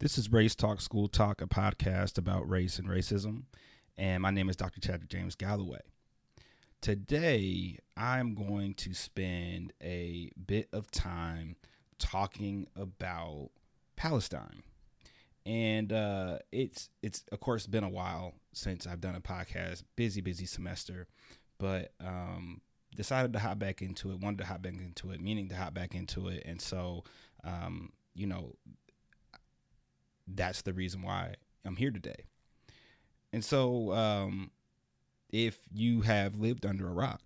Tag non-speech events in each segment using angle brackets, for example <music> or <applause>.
This is Race Talk School Talk, a podcast about race and racism. And my name is Dr. Chadwick James Gallaway. Today, I'm going to spend a bit of time talking about Palestine. And uh, it's it's of course been a while since I've done a podcast. Busy, busy semester, but um, decided to hop back into it. Wanted to hop back into it, meaning to hop back into it. And so, um, you know, that's the reason why I'm here today. And so, um, if you have lived under a rock,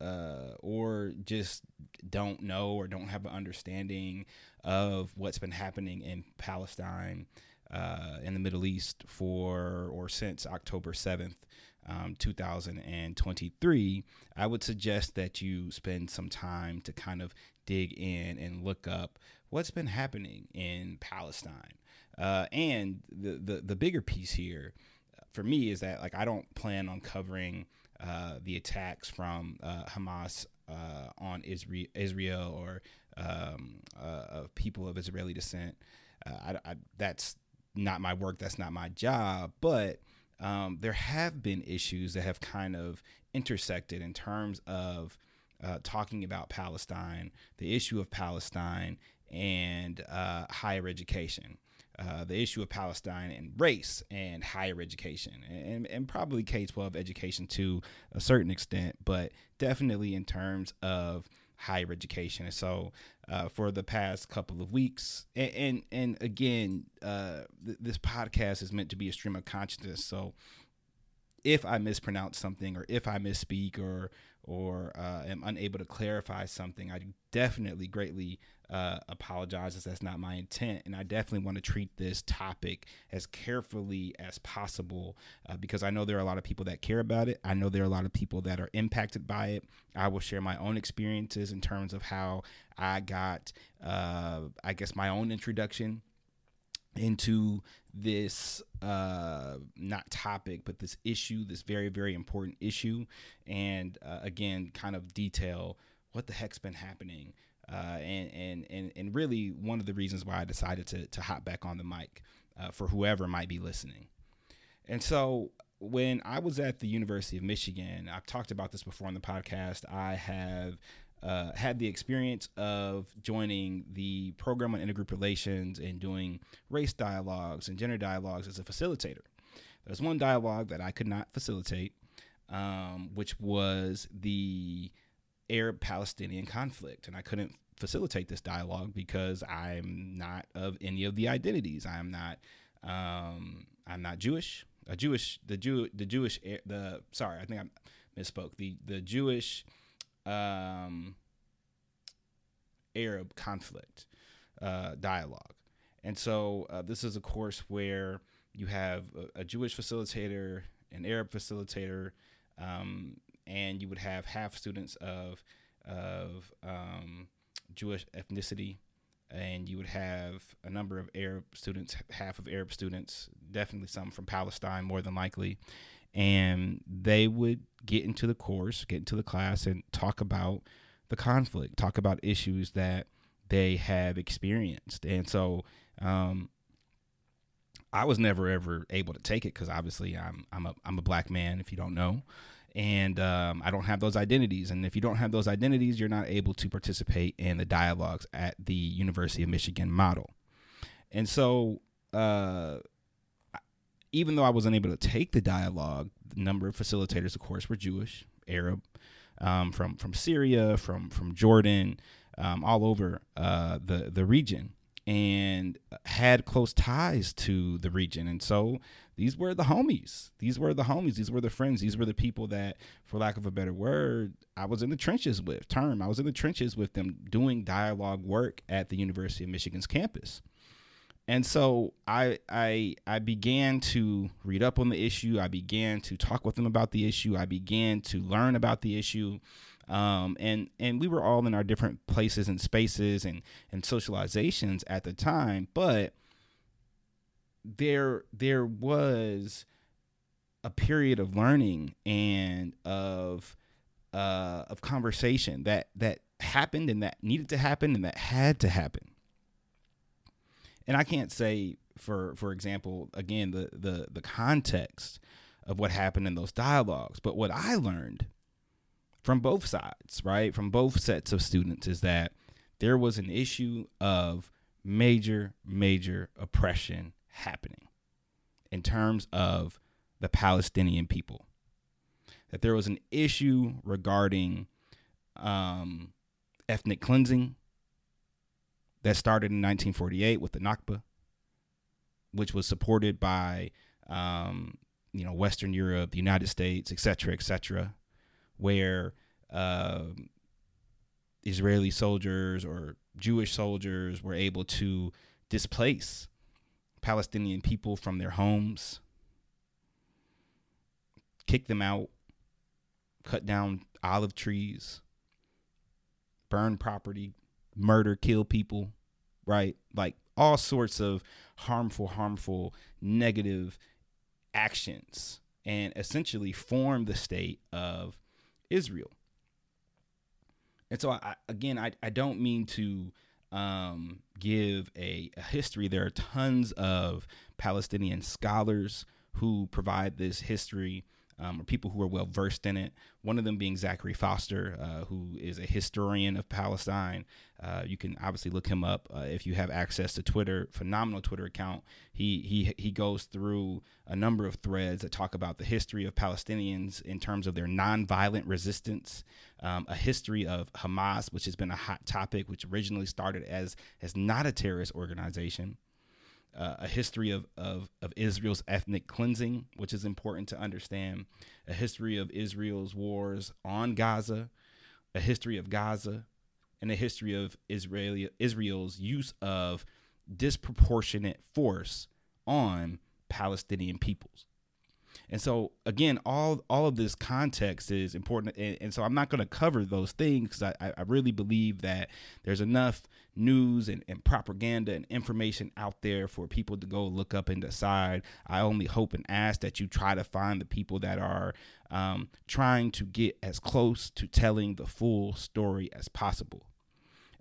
uh, or just don't know or don't have an understanding of what's been happening in Palestine, uh, in the Middle East for or since October 7th, um, 2023, I would suggest that you spend some time to kind of dig in and look up what's been happening in Palestine. Uh, and the, the the bigger piece here for me is that like I don't plan on covering uh, the attacks from uh, Hamas uh, on Israel, or um, uh, of people of Israeli descent. Uh, I, I, that's not my work. That's not my job. But um, there have been issues that have kind of intersected in terms of talking about Palestine, the issue of Palestine, and higher education. Uh, the issue of Palestine and race and higher education, and, and probably K 12 education to a certain extent, but definitely in terms of higher education. And so, uh, for the past couple of weeks, and and, and again, uh, th- this podcast is meant to be a stream of consciousness. So, if I mispronounce something, or if I misspeak, or or uh, am unable to clarify something, I definitely greatly uh, apologize that's not my intent. And I definitely want to treat this topic as carefully as possible uh, because I know there are a lot of people that care about it. I know there are a lot of people that are impacted by it. I will share my own experiences in terms of how I got, uh, I guess, my own introduction into this uh not topic but this issue this very very important issue and uh, again kind of detail what the heck's been happening uh, and, and and and really one of the reasons why I decided to to hop back on the mic uh, for whoever might be listening. And so when I was at the University of Michigan, I've talked about this before on the podcast. I have uh, had the experience of joining the program on intergroup relations and doing race dialogues and gender dialogues as a facilitator. There's one dialogue that I could not facilitate, um, which was the Arab Palestinian conflict. And I couldn't facilitate this dialogue because I'm not of any of the identities. I'm not. Um, I'm not Jewish. A Jewish. The Jew. The Jewish. The sorry. I think I misspoke. The the Jewish. Um, Arab conflict uh, dialogue, and so uh, this is a course where you have a, a Jewish facilitator, an Arab facilitator, um, and you would have half students of of um, Jewish ethnicity, and you would have a number of Arab students, half of Arab students, definitely some from Palestine, more than likely, and they would get into the course, get into the class, and talk about the conflict, talk about issues that they have experienced, and so. Um, I was never ever able to take it because obviously I'm I'm a I'm a black man if you don't know, and um, I don't have those identities. And if you don't have those identities, you're not able to participate in the dialogues at the University of Michigan model. And so, uh, even though I was unable to take the dialogue, the number of facilitators, of course, were Jewish, Arab, um, from from Syria, from from Jordan, um, all over uh, the the region and had close ties to the region. And so these were the homies. These were the homies. These were the friends. These were the people that, for lack of a better word, I was in the trenches with. Term, I was in the trenches with them doing dialogue work at the University of Michigan's campus. And so I I I began to read up on the issue. I began to talk with them about the issue. I began to learn about the issue um, and and we were all in our different places and spaces and and socializations at the time, but there there was a period of learning and of uh, of conversation that that happened and that needed to happen and that had to happen. And I can't say for for example, again the the the context of what happened in those dialogues. But what I learned from both sides, right, from both sets of students, is that there was an issue of major major oppression happening in terms of the Palestinian people. That there was an issue regarding um, ethnic cleansing that started in 1948 with the Nakba, which was supported by um, you know Western Europe, the United States, et cetera, et cetera, where uh, Israeli soldiers or Jewish soldiers were able to displace Palestinian people from their homes, kick them out, cut down olive trees, burn property, murder, kill people, right? Like all sorts of harmful, harmful, negative actions and essentially form the state of Israel. And so, I, again, I, I don't mean to um, give a, a history. There are tons of Palestinian scholars who provide this history um, or people who are well versed in it. One of them being Zachary Foster, uh, who is a historian of Palestine. Uh, you can obviously look him up uh, if you have access to Twitter. Phenomenal Twitter account. He he he goes through a number of threads that talk about the history of Palestinians in terms of their nonviolent resistance, um, a history of Hamas, which has been a hot topic, which originally started as as not a terrorist organization uh, a history of, of, of Israel's ethnic cleansing, which is important to understand, a history of Israel's wars on Gaza, a history of Gaza, and a history of Israeli, Israel's use of disproportionate force on Palestinian peoples. And so again, all all of this context is important, and, and so I'm not going to cover those things because I, I really believe that there's enough news and, and propaganda and information out there for people to go look up and decide. I only hope and ask that you try to find the people that are um, trying to get as close to telling the full story as possible.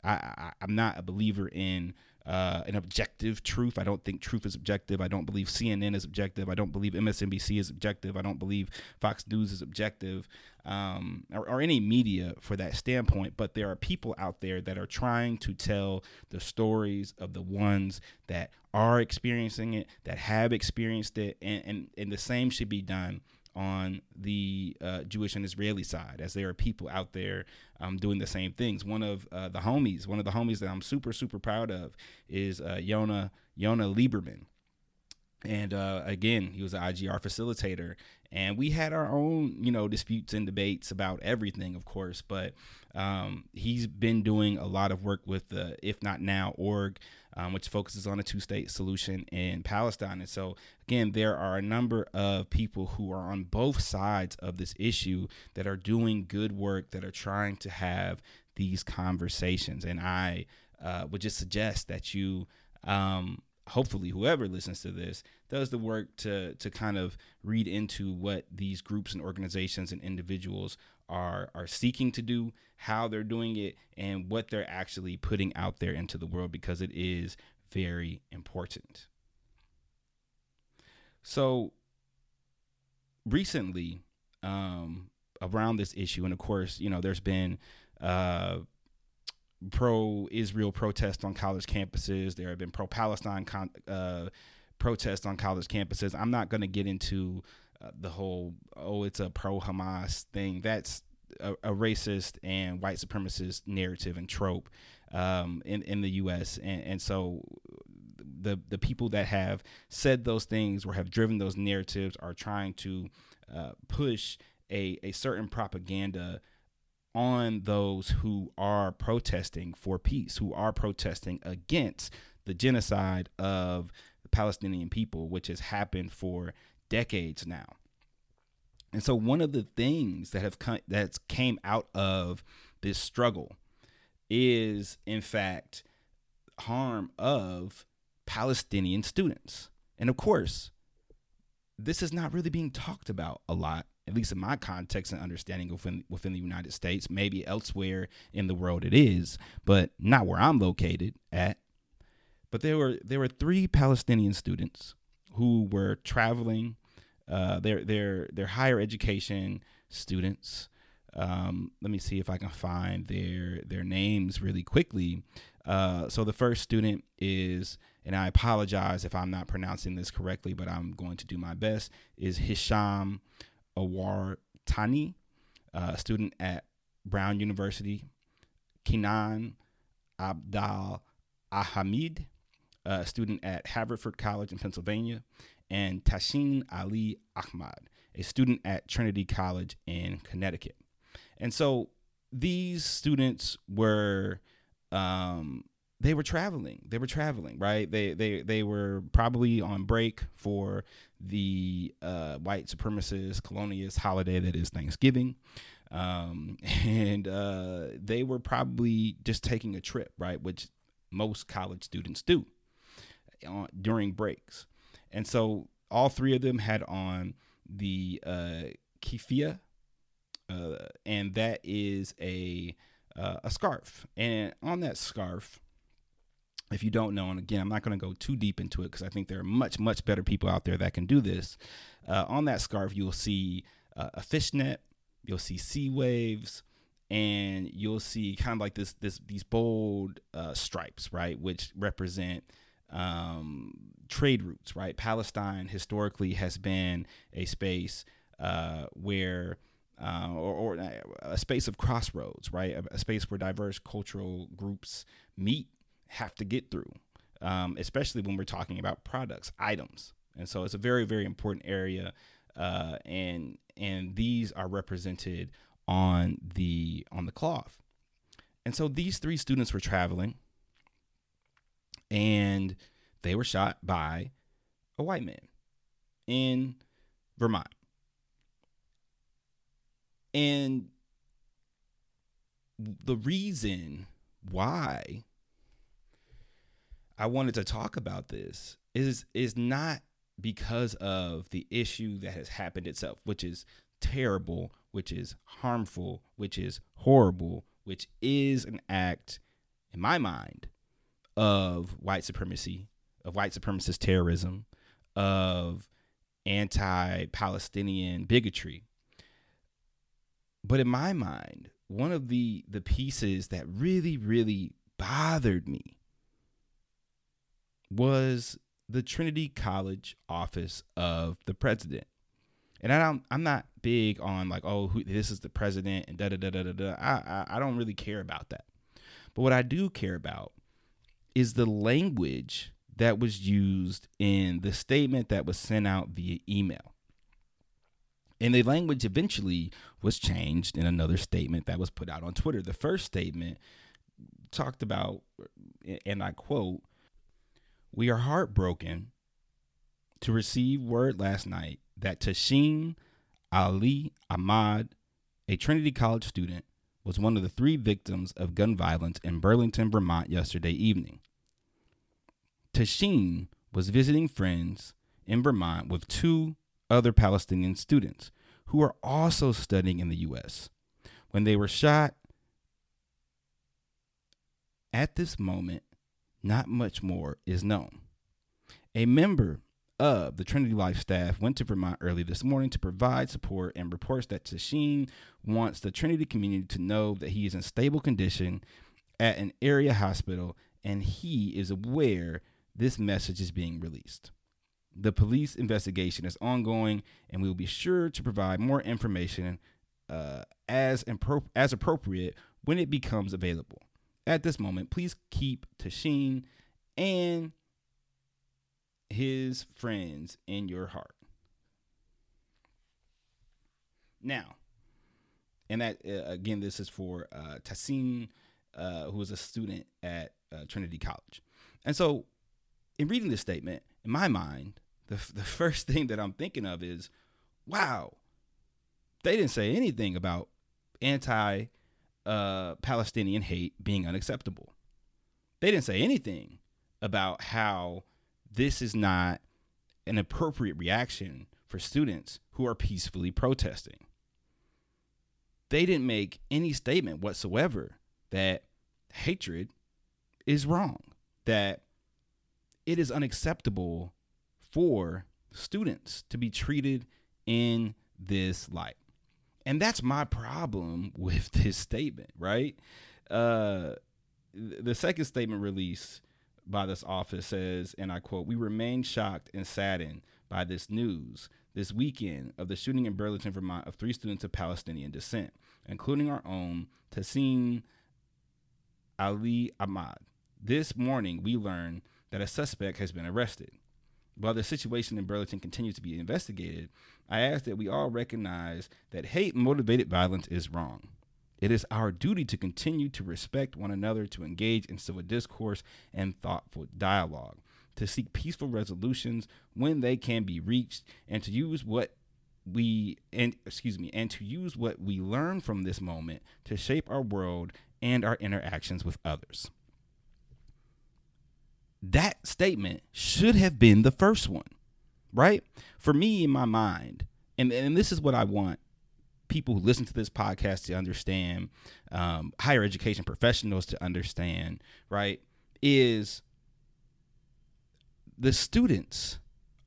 I, I I'm not a believer in uh, an objective truth. I don't think truth is objective. I don't believe CNN is objective. I don't believe MSNBC is objective. I don't believe Fox News is objective, um, or, or, any media for that standpoint. But there are people out there that are trying to tell the stories of the ones that are experiencing it, that have experienced it, and, and, and the same should be done on the uh, Jewish and Israeli side, as there are people out there um, doing the same things. One of uh, the homies, one of the homies that I'm super super proud of, is uh, Yona Yona Lieberman, and uh, again, he was an IGR facilitator, and we had our own you know disputes and debates about everything, of course, but um, he's been doing a lot of work with the If Not Now org um, which focuses on a two state solution in Palestine. And so, again, there are a number of people who are on both sides of this issue that are doing good work, that are trying to have these conversations. And I uh, would just suggest that you. Um, hopefully whoever listens to this does the work to to kind of read into what these groups and organizations and individuals are are seeking to do, how they're doing it, and what they're actually putting out there into the world because it is very important. So recently, um, around this issue, and of course, you know, there's been uh, pro Israel protests on college campuses. There have been pro Palestine con- uh, protests on college campuses. I'm not going to get into uh, the whole oh it's a pro Hamas thing. That's a, a, racist and white supremacist narrative and trope um, in in the U.S. And, and so the the people that have said those things or have driven those narratives are trying to uh, push a a certain propaganda on those who are protesting for peace, who are protesting against the genocide of the Palestinian people, which has happened for decades now. And so one of the things that have come, that's came out of this struggle is in fact harm of Palestinian students. And of course, this is not really being talked about a lot, at least in my context and understanding within within the United States. Maybe elsewhere in the world it is, but not where I'm located at. but there were there were three Palestinian students who were traveling. Uh, they're they're they're higher education students. Um, let me see if I can find their their names really quickly. Uh, so the first student is, and I apologize if I'm not pronouncing this correctly, but I'm going to do my best. Is Hisham Awar Tani, a student at Brown University. Kinan Abdal Ahamid, a student at Haverford College in Pennsylvania, and Tahseen Ali Ahmad, a student at Trinity College in Connecticut. And so these students were um, they were traveling. They were traveling, right? They they they were probably on break for the uh, white supremacist colonialist holiday that is Thanksgiving. Um, <laughs> and uh, they were probably just taking a trip, right? Which most college students do uh, during breaks. And so all three of them had on the uh, uh, and that is a uh, a scarf. And on that scarf, if you don't know, and again, I'm not going to go too deep into it because I think there are much, much better people out there that can do this. Uh, on that scarf, you'll see uh, a fishnet, you'll see sea waves, and you'll see kind of like this, this these bold uh, stripes, right, which represent um, trade routes, right? Palestine historically has been a space uh, where uh, or, or, a space of crossroads, right? A, a, space where diverse cultural groups meet, have to get through, um, especially when we're talking about products, items. And so it's a very, very important area, uh, and and these are represented on the on the cloth. And so these three students were traveling, and they were shot by a white man in Vermont. And the reason why I wanted to talk about this is is not because of the issue that has happened itself, which is terrible, which is harmful, which is horrible, which is an act in my mind of white supremacy, of white supremacist terrorism, of anti-Palestinian bigotry. But in my mind, one of the the pieces that really really bothered me was the Trinity College office of the president. And I don't, I'm not big on like, oh, who, this is the president and da da da da da I, I don't really care about that. But what I do care about is the language that was used in the statement that was sent out via email. And the language eventually was changed in another statement that was put out on Twitter. The first statement talked about, and I quote, We are heartbroken to receive word last night that Tahseen Ali Ahmad, a Trinity College student, was one of the three victims of gun violence in Burlington, Vermont yesterday evening. Tahseen was visiting friends in Vermont with two other Palestinian students who are also studying in the U.S. When they were shot, at this moment, not much more is known. A member of the Trinity Life staff went to Vermont early this morning to provide support and reports that Tahseen wants the Trinity community to know that he is in stable condition at an area hospital and he is aware this message is being released. The police investigation is ongoing, and we will be sure to provide more information uh, as impro- as appropriate when it becomes available. At this moment, please keep Tahseen and his friends in your heart. Now, and that uh, again, this is for uh, Tahseen, uh, who is a student at uh, Trinity College, and so in reading this statement, in my mind, the, the <laughs> first thing that I'm thinking of is, wow, they didn't say anything about anti uh, Palestinian hate being unacceptable. They didn't say anything about how this is not an appropriate reaction for students who are peacefully protesting. They didn't make any statement whatsoever that hatred is wrong, that it is unacceptable for students to be treated in this light. And that's my problem <laughs> with this statement, right? Uh, the second statement released by this office says, and I quote, We remain shocked and saddened by this news this weekend of the shooting in Burlington, Vermont, of three students of Palestinian descent, including our own Tahseen Ali Ahmad. This morning, we learned that a suspect has been arrested. While the situation in Burlington continues to be investigated, I ask that we all recognize that hate motivated violence is wrong. It is our duty to continue to respect one another, to engage in civil discourse and thoughtful dialogue, to seek peaceful resolutions when they can be reached, and to use what we and excuse me, and to use what we learn from this moment to shape our world and our interactions with others. That statement should have been the first one, right? For me, in my mind, and, and this is what I want people who listen to this podcast to understand, um, higher education professionals to understand, right? Is the students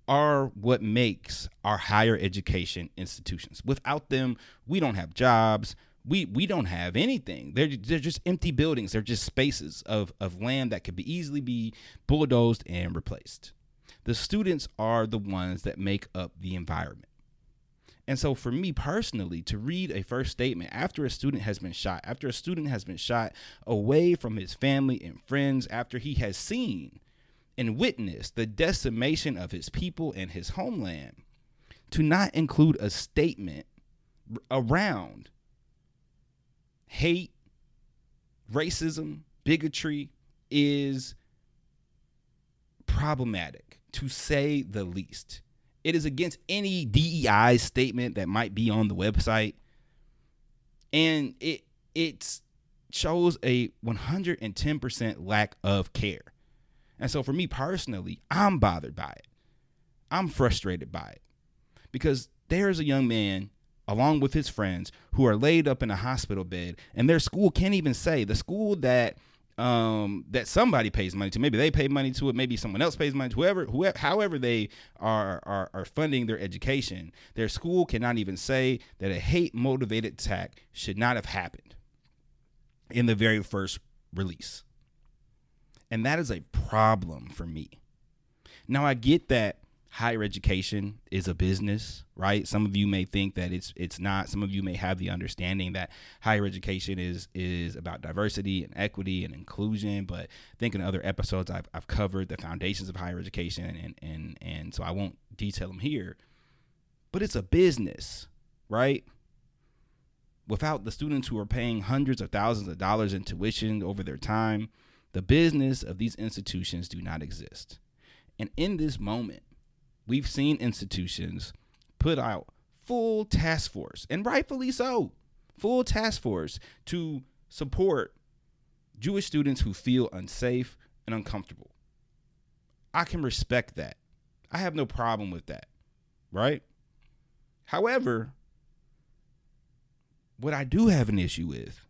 are what makes our higher education institutions. Without them, we don't have jobs. We we don't have anything. They're they're just empty buildings. They're just spaces of of land that could be easily be bulldozed and replaced. The students are the ones that make up the environment. And so, for me personally, to read a first statement after a student has been shot, after a student has been shot away from his family and friends, after he has seen and witnessed the decimation of his people and his homeland, to not include a statement around hate, racism, bigotry is problematic, to say the least. It is against any DEI statement that might be on the website. And it it shows a 110% lack of care. And so for me personally, I'm bothered by it. I'm frustrated by it. Because there's a young man along with his friends who are laid up in a hospital bed and their school can't even say the school that um, that somebody pays money to. Maybe they pay money to it. Maybe someone else pays money to whoever, whoever, however they are, are are funding their education. Their school cannot even say that a hate motivated attack should not have happened in the very first release, and that is a problem for me. Now I get that higher education is a business, right? Some of you may think that it's it's not. Some of you may have the understanding that higher education is is about diversity and equity and inclusion. But I think in other episodes I've, I've covered the foundations of higher education and and and so I won't detail them here. But it's a business, right? Without the students who are paying hundreds of thousands of dollars in tuition over their time, the business of these institutions do not exist. And in this moment, we've seen institutions put out full task force, and rightfully so, full task force to support Jewish students who feel unsafe and uncomfortable. I can respect that. I have no problem with that, right? However, what I do have an issue with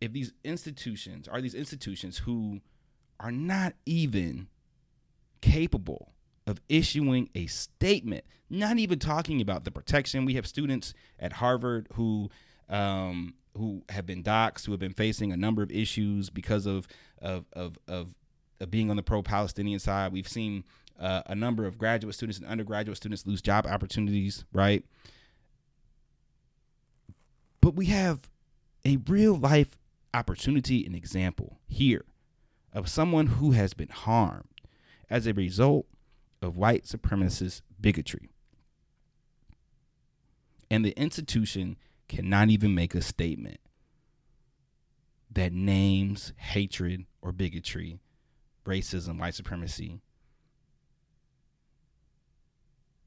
if these institutions are these institutions who are not even capable of issuing a statement, not even talking about the protection. We have students at Harvard who um, who have been doxxed, who have been facing a number of issues because of of of, of, of being on the pro-Palestinian side. We've seen uh, a number of graduate students and undergraduate students lose job opportunities, right? But we have a real life opportunity and example here of someone who has been harmed as a result of white supremacist bigotry. And the institution cannot even make a statement that names hatred or bigotry, racism, white supremacy,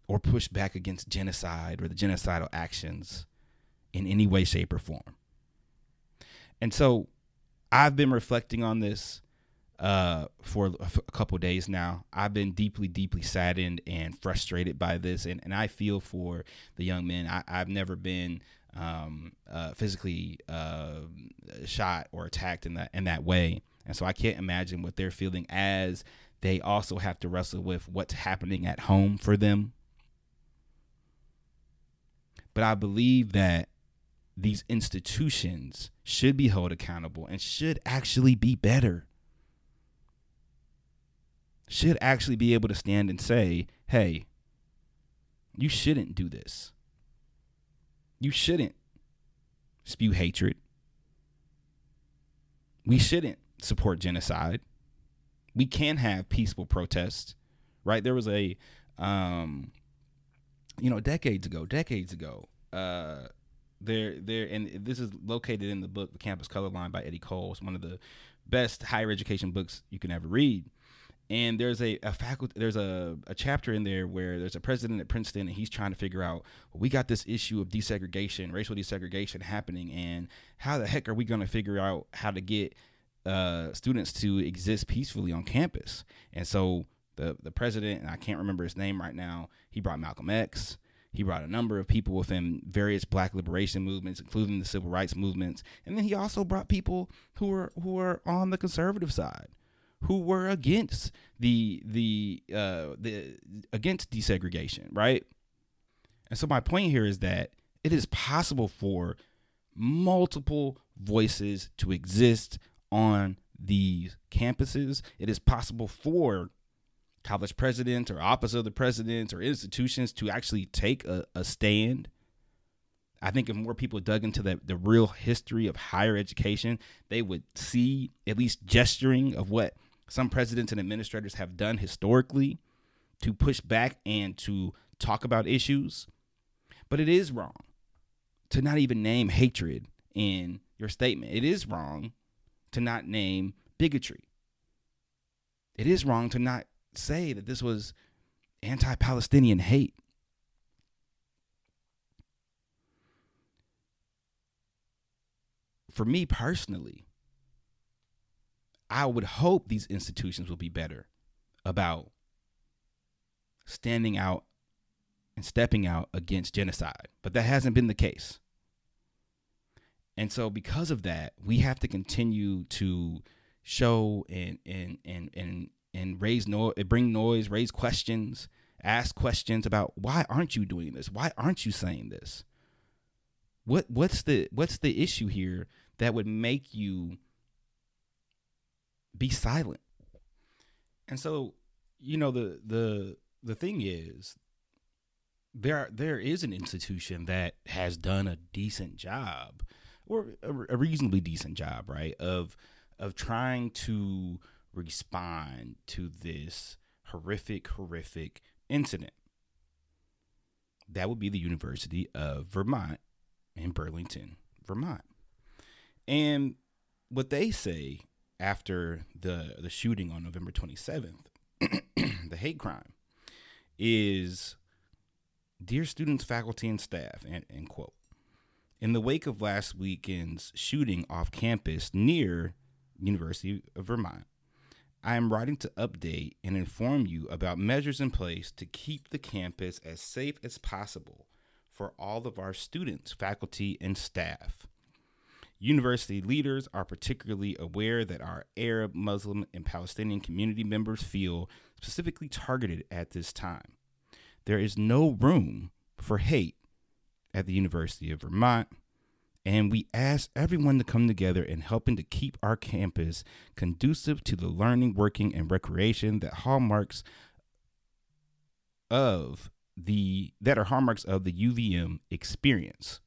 or push back against genocide or the genocidal actions in any way, shape, or form. And so I've been reflecting on this uh, for a couple days now. I've been deeply, deeply saddened and frustrated by this, and, and I feel for the young men. I, have never been um, uh, physically uh, shot or attacked in that in that way, and so I can't imagine what they're feeling as they also have to wrestle with what's happening at home for them. But I believe that these institutions should be held accountable and should actually be better. Should actually be able to stand and say, hey, you shouldn't do this. You shouldn't spew hatred. We shouldn't support genocide. We can have peaceful protests, right? There was a, um, you know, decades ago, decades ago, uh, there, there, and this is located in the book "The Campus Color Line" by Eddie Cole. It's one of the best higher education books you can ever read. And there's a, a faculty, there's a, a chapter in there where there's a president at Princeton, and he's trying to figure out well, we got this issue of desegregation, racial desegregation happening, and how the heck are we going to figure out how to get uh, students to exist peacefully on campus? And so the the president, and I can't remember his name right now, he brought Malcolm X. He brought a number of people within various black liberation movements, including the civil rights movements. And then he also brought people who were who were on the conservative side, who were against the the uh, the against desegregation, right? And so my point here is that it is possible for multiple voices to exist on these campuses. It is possible for college presidents or office of the presidents or institutions to actually take a, a stand. I think if more people dug into the, the real history of higher education, they would see at least gesturing of what some presidents and administrators have done historically to push back and to talk about issues. But it is wrong to not even name hatred in your statement. It is wrong to not name bigotry. It is wrong to not say that this was anti Palestinian hate. For me personally, I would hope these institutions will be better about standing out and stepping out against genocide, but that hasn't been the case. And so because of that, we have to continue to show and and and and and raise noise, bring noise, raise questions, ask questions about why aren't you doing this? Why aren't you saying this? What what's the what's the issue here that would make you be silent? And so, you know, the the the thing is there there is an institution that has done a decent job or a, a reasonably decent job, right? Of of trying to respond to this horrific, horrific incident. That would be the University of Vermont in Burlington, Vermont. And what they say after the the shooting on November 27th, <clears throat> the hate crime, is Dear students, faculty, and staff, and quote, in the wake of last weekend's shooting off campus near University of Vermont, I am writing to update and inform you about measures in place to keep the campus as safe as possible for all of our students, faculty, and staff. University leaders are particularly aware that our Arab, Muslim, and Palestinian community members feel specifically targeted at this time. There is no room for hate at the University of Vermont and we ask everyone to come together in helping to keep our campus conducive to the learning, working, and recreation that hallmarks of the that are hallmarks of the UVM experience.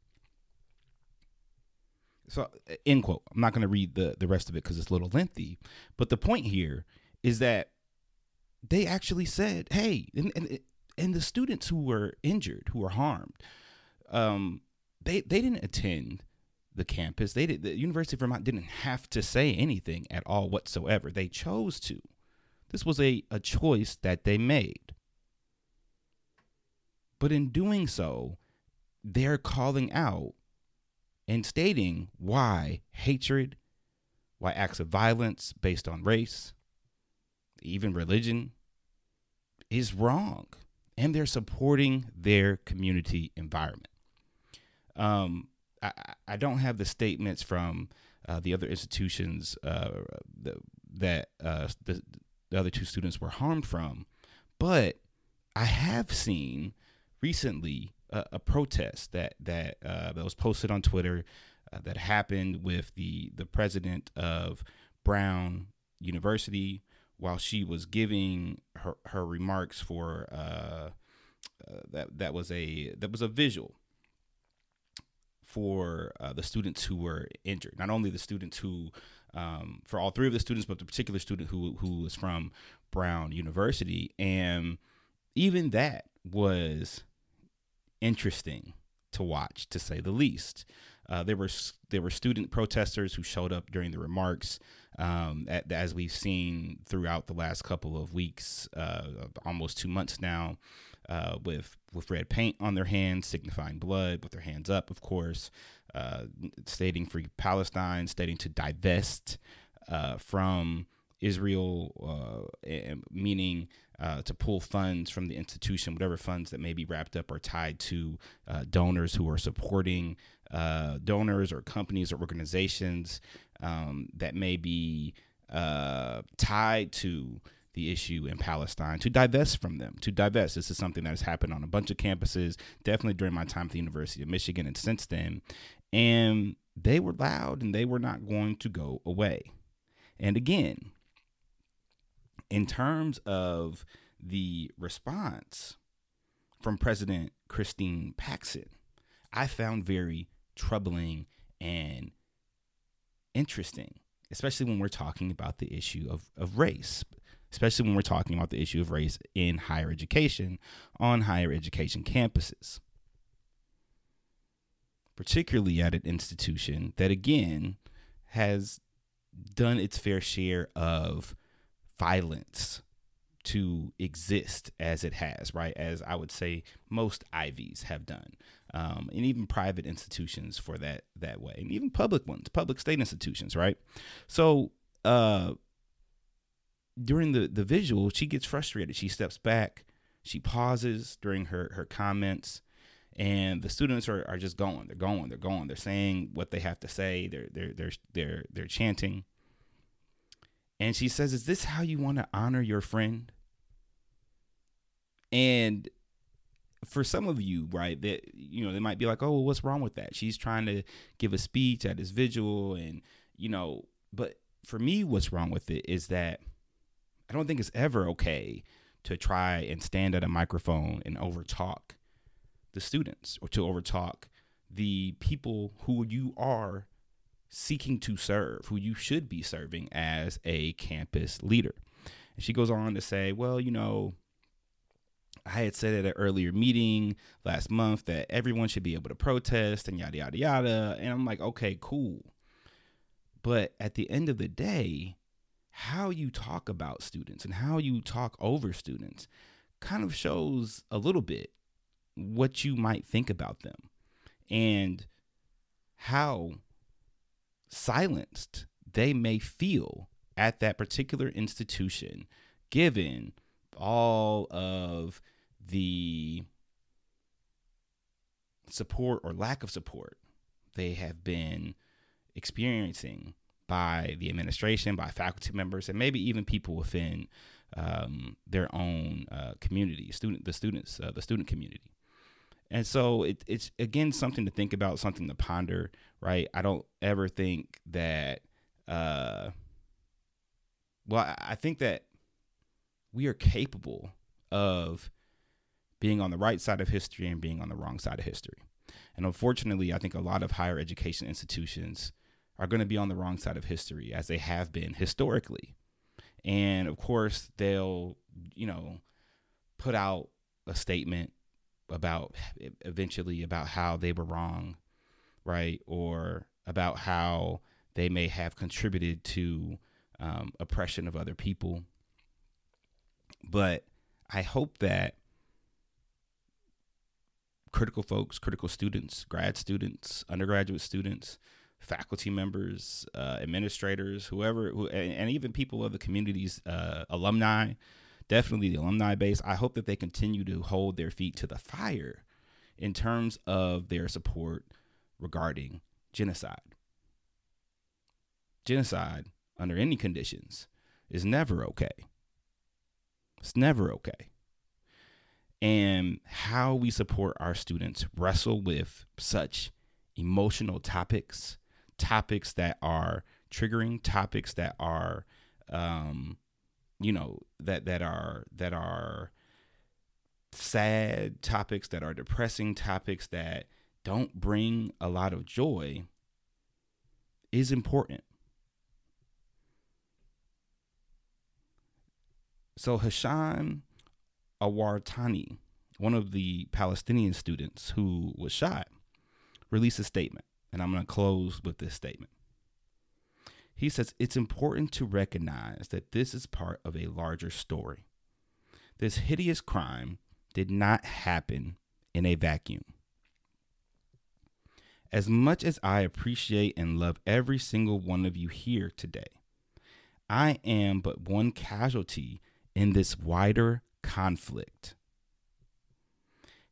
So end quote. I'm not going to read the the rest of it because it's a little lengthy, but the point here is that they actually said, "Hey," and and, and the students who were injured, who were harmed, um, they they didn't attend the campus. They did the University of Vermont didn't have to say anything at all whatsoever. They chose to. This was a, a choice that they made. But in doing so, they're calling out and stating why hatred, why acts of violence based on race, even religion, is wrong. And they're supporting their community environment. Um, I, I don't have the statements from uh, the other institutions uh, that uh, the the other two students were harmed from. But I have seen recently a, a protest that that uh, that was posted on Twitter uh, that happened with the the president of Brown University while she was giving her her remarks for uh, uh, that that was a that was a visual for uh, the students who were injured. Not only the students who, um, for all three of the students, but the particular student who who was from Brown University, and even that was interesting to watch, to say the least. Uh, there were there were student protesters who showed up during the remarks, um, at, as we've seen throughout the last couple of weeks, uh, almost two months now, uh, with with red paint on their hands, signifying blood, with their hands up, of course, uh, stating free Palestine, stating to divest uh, from Israel, uh, meaning uh, to pull funds from the institution, whatever funds that may be wrapped up or tied to uh, donors who are supporting uh, donors or companies or organizations um, that may be uh, tied to the issue in Palestine, to divest from them, to divest. This is something that has happened on a bunch of campuses, definitely during my time at the University of Michigan and since then. And they were loud and they were not going to go away. And again, in terms of the response from President Christina Paxson, I found very troubling and interesting, especially when we're talking about the issue of, of race, especially when we're talking about the issue of race in higher education on higher education campuses. Particularly at an institution that, again, has done its fair share of violence to exist as it has, right? As I would say most Ivies have done, um, and even private institutions for that that way, and even public ones, public state institutions, right? So uh, during the the visual, she gets frustrated. She steps back, she pauses during her her comments, and the students are, are just going. They're going. They're going. They're saying what they have to say. They're they're they're they're they're chanting. And she says, Is this how you want to honor your friend? And for some of you, right, that you know, they might be like, Oh, well, what's wrong with that? She's trying to give a speech at this vigil and you know, but for me, what's wrong with it is that I don't think it's ever okay to try and stand at a microphone and overtalk the students or to overtalk the people who you are seeking to serve, who you should be serving as a campus leader. And she goes on to say, well, you know, I had said at an earlier meeting last month that everyone should be able to protest and yada, yada, yada. And I'm like, okay, cool. But at the end of the day, how you talk about students and how you talk over students kind of shows a little bit what you might think about them and how silenced they may feel at that particular institution, given all of the support or lack of support they have been experiencing by the administration, by faculty members, and maybe even people within um, their own uh, community, student, the students, uh, the student community. And so it, it's again something to think about, something to ponder, right? I don't ever think that, uh, well, I think that we are capable of being on the right side of history and being on the wrong side of history. And unfortunately, I think a lot of higher education institutions are going to be on the wrong side of history as they have been historically. And of course, they'll, you know, put out a statement about eventually about how they were wrong, right? Or about how they may have contributed to um, oppression of other people. But I hope that critical folks, critical students, grad students, undergraduate students, faculty members, uh, administrators, whoever, who, and, and, even people of the community's uh, alumni, definitely the alumni base. I hope that they continue to hold their feet to the fire in terms of their support regarding genocide. Genocide, under any conditions, is never okay. It's never okay. And how we support our students wrestle with such emotional topics, topics that are triggering, topics that are, um, you know, that that are that are sad topics, that are depressing topics that don't bring a lot of joy, is important. So Hisham Awartani, one of the Palestinian students who was shot, released a statement. And I'm going to close with this statement. He says it's important to recognize that this is part of a larger story. This hideous crime did not happen in a vacuum. As much as I appreciate and love every single one of you here today, I am but one casualty in this wider conflict.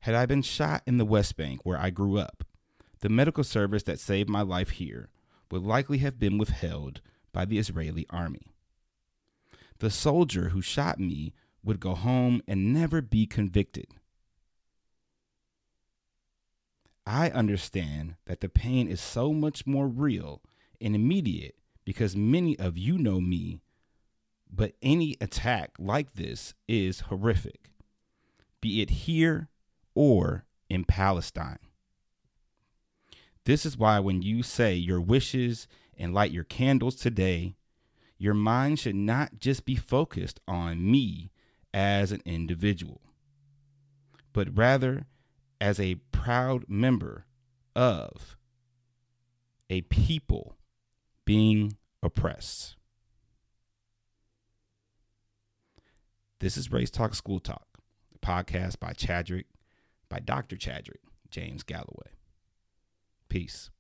Had I been shot in the West Bank where I grew up, the medical service that saved my life here would likely have been withheld by the Israeli army. The soldier who shot me would go home and never be convicted. I understand that the pain is so much more real and immediate because many of you know me but any attack like this is horrific, be it here or in Palestine. This is why when you say your wishes and light your candles today, your mind should not just be focused on me as an individual, but rather as a proud member of a people being oppressed. This is Race Talk School Talk, a podcast by Chaddrick, by Dr. Chaddrick, James Gallaway. Peace.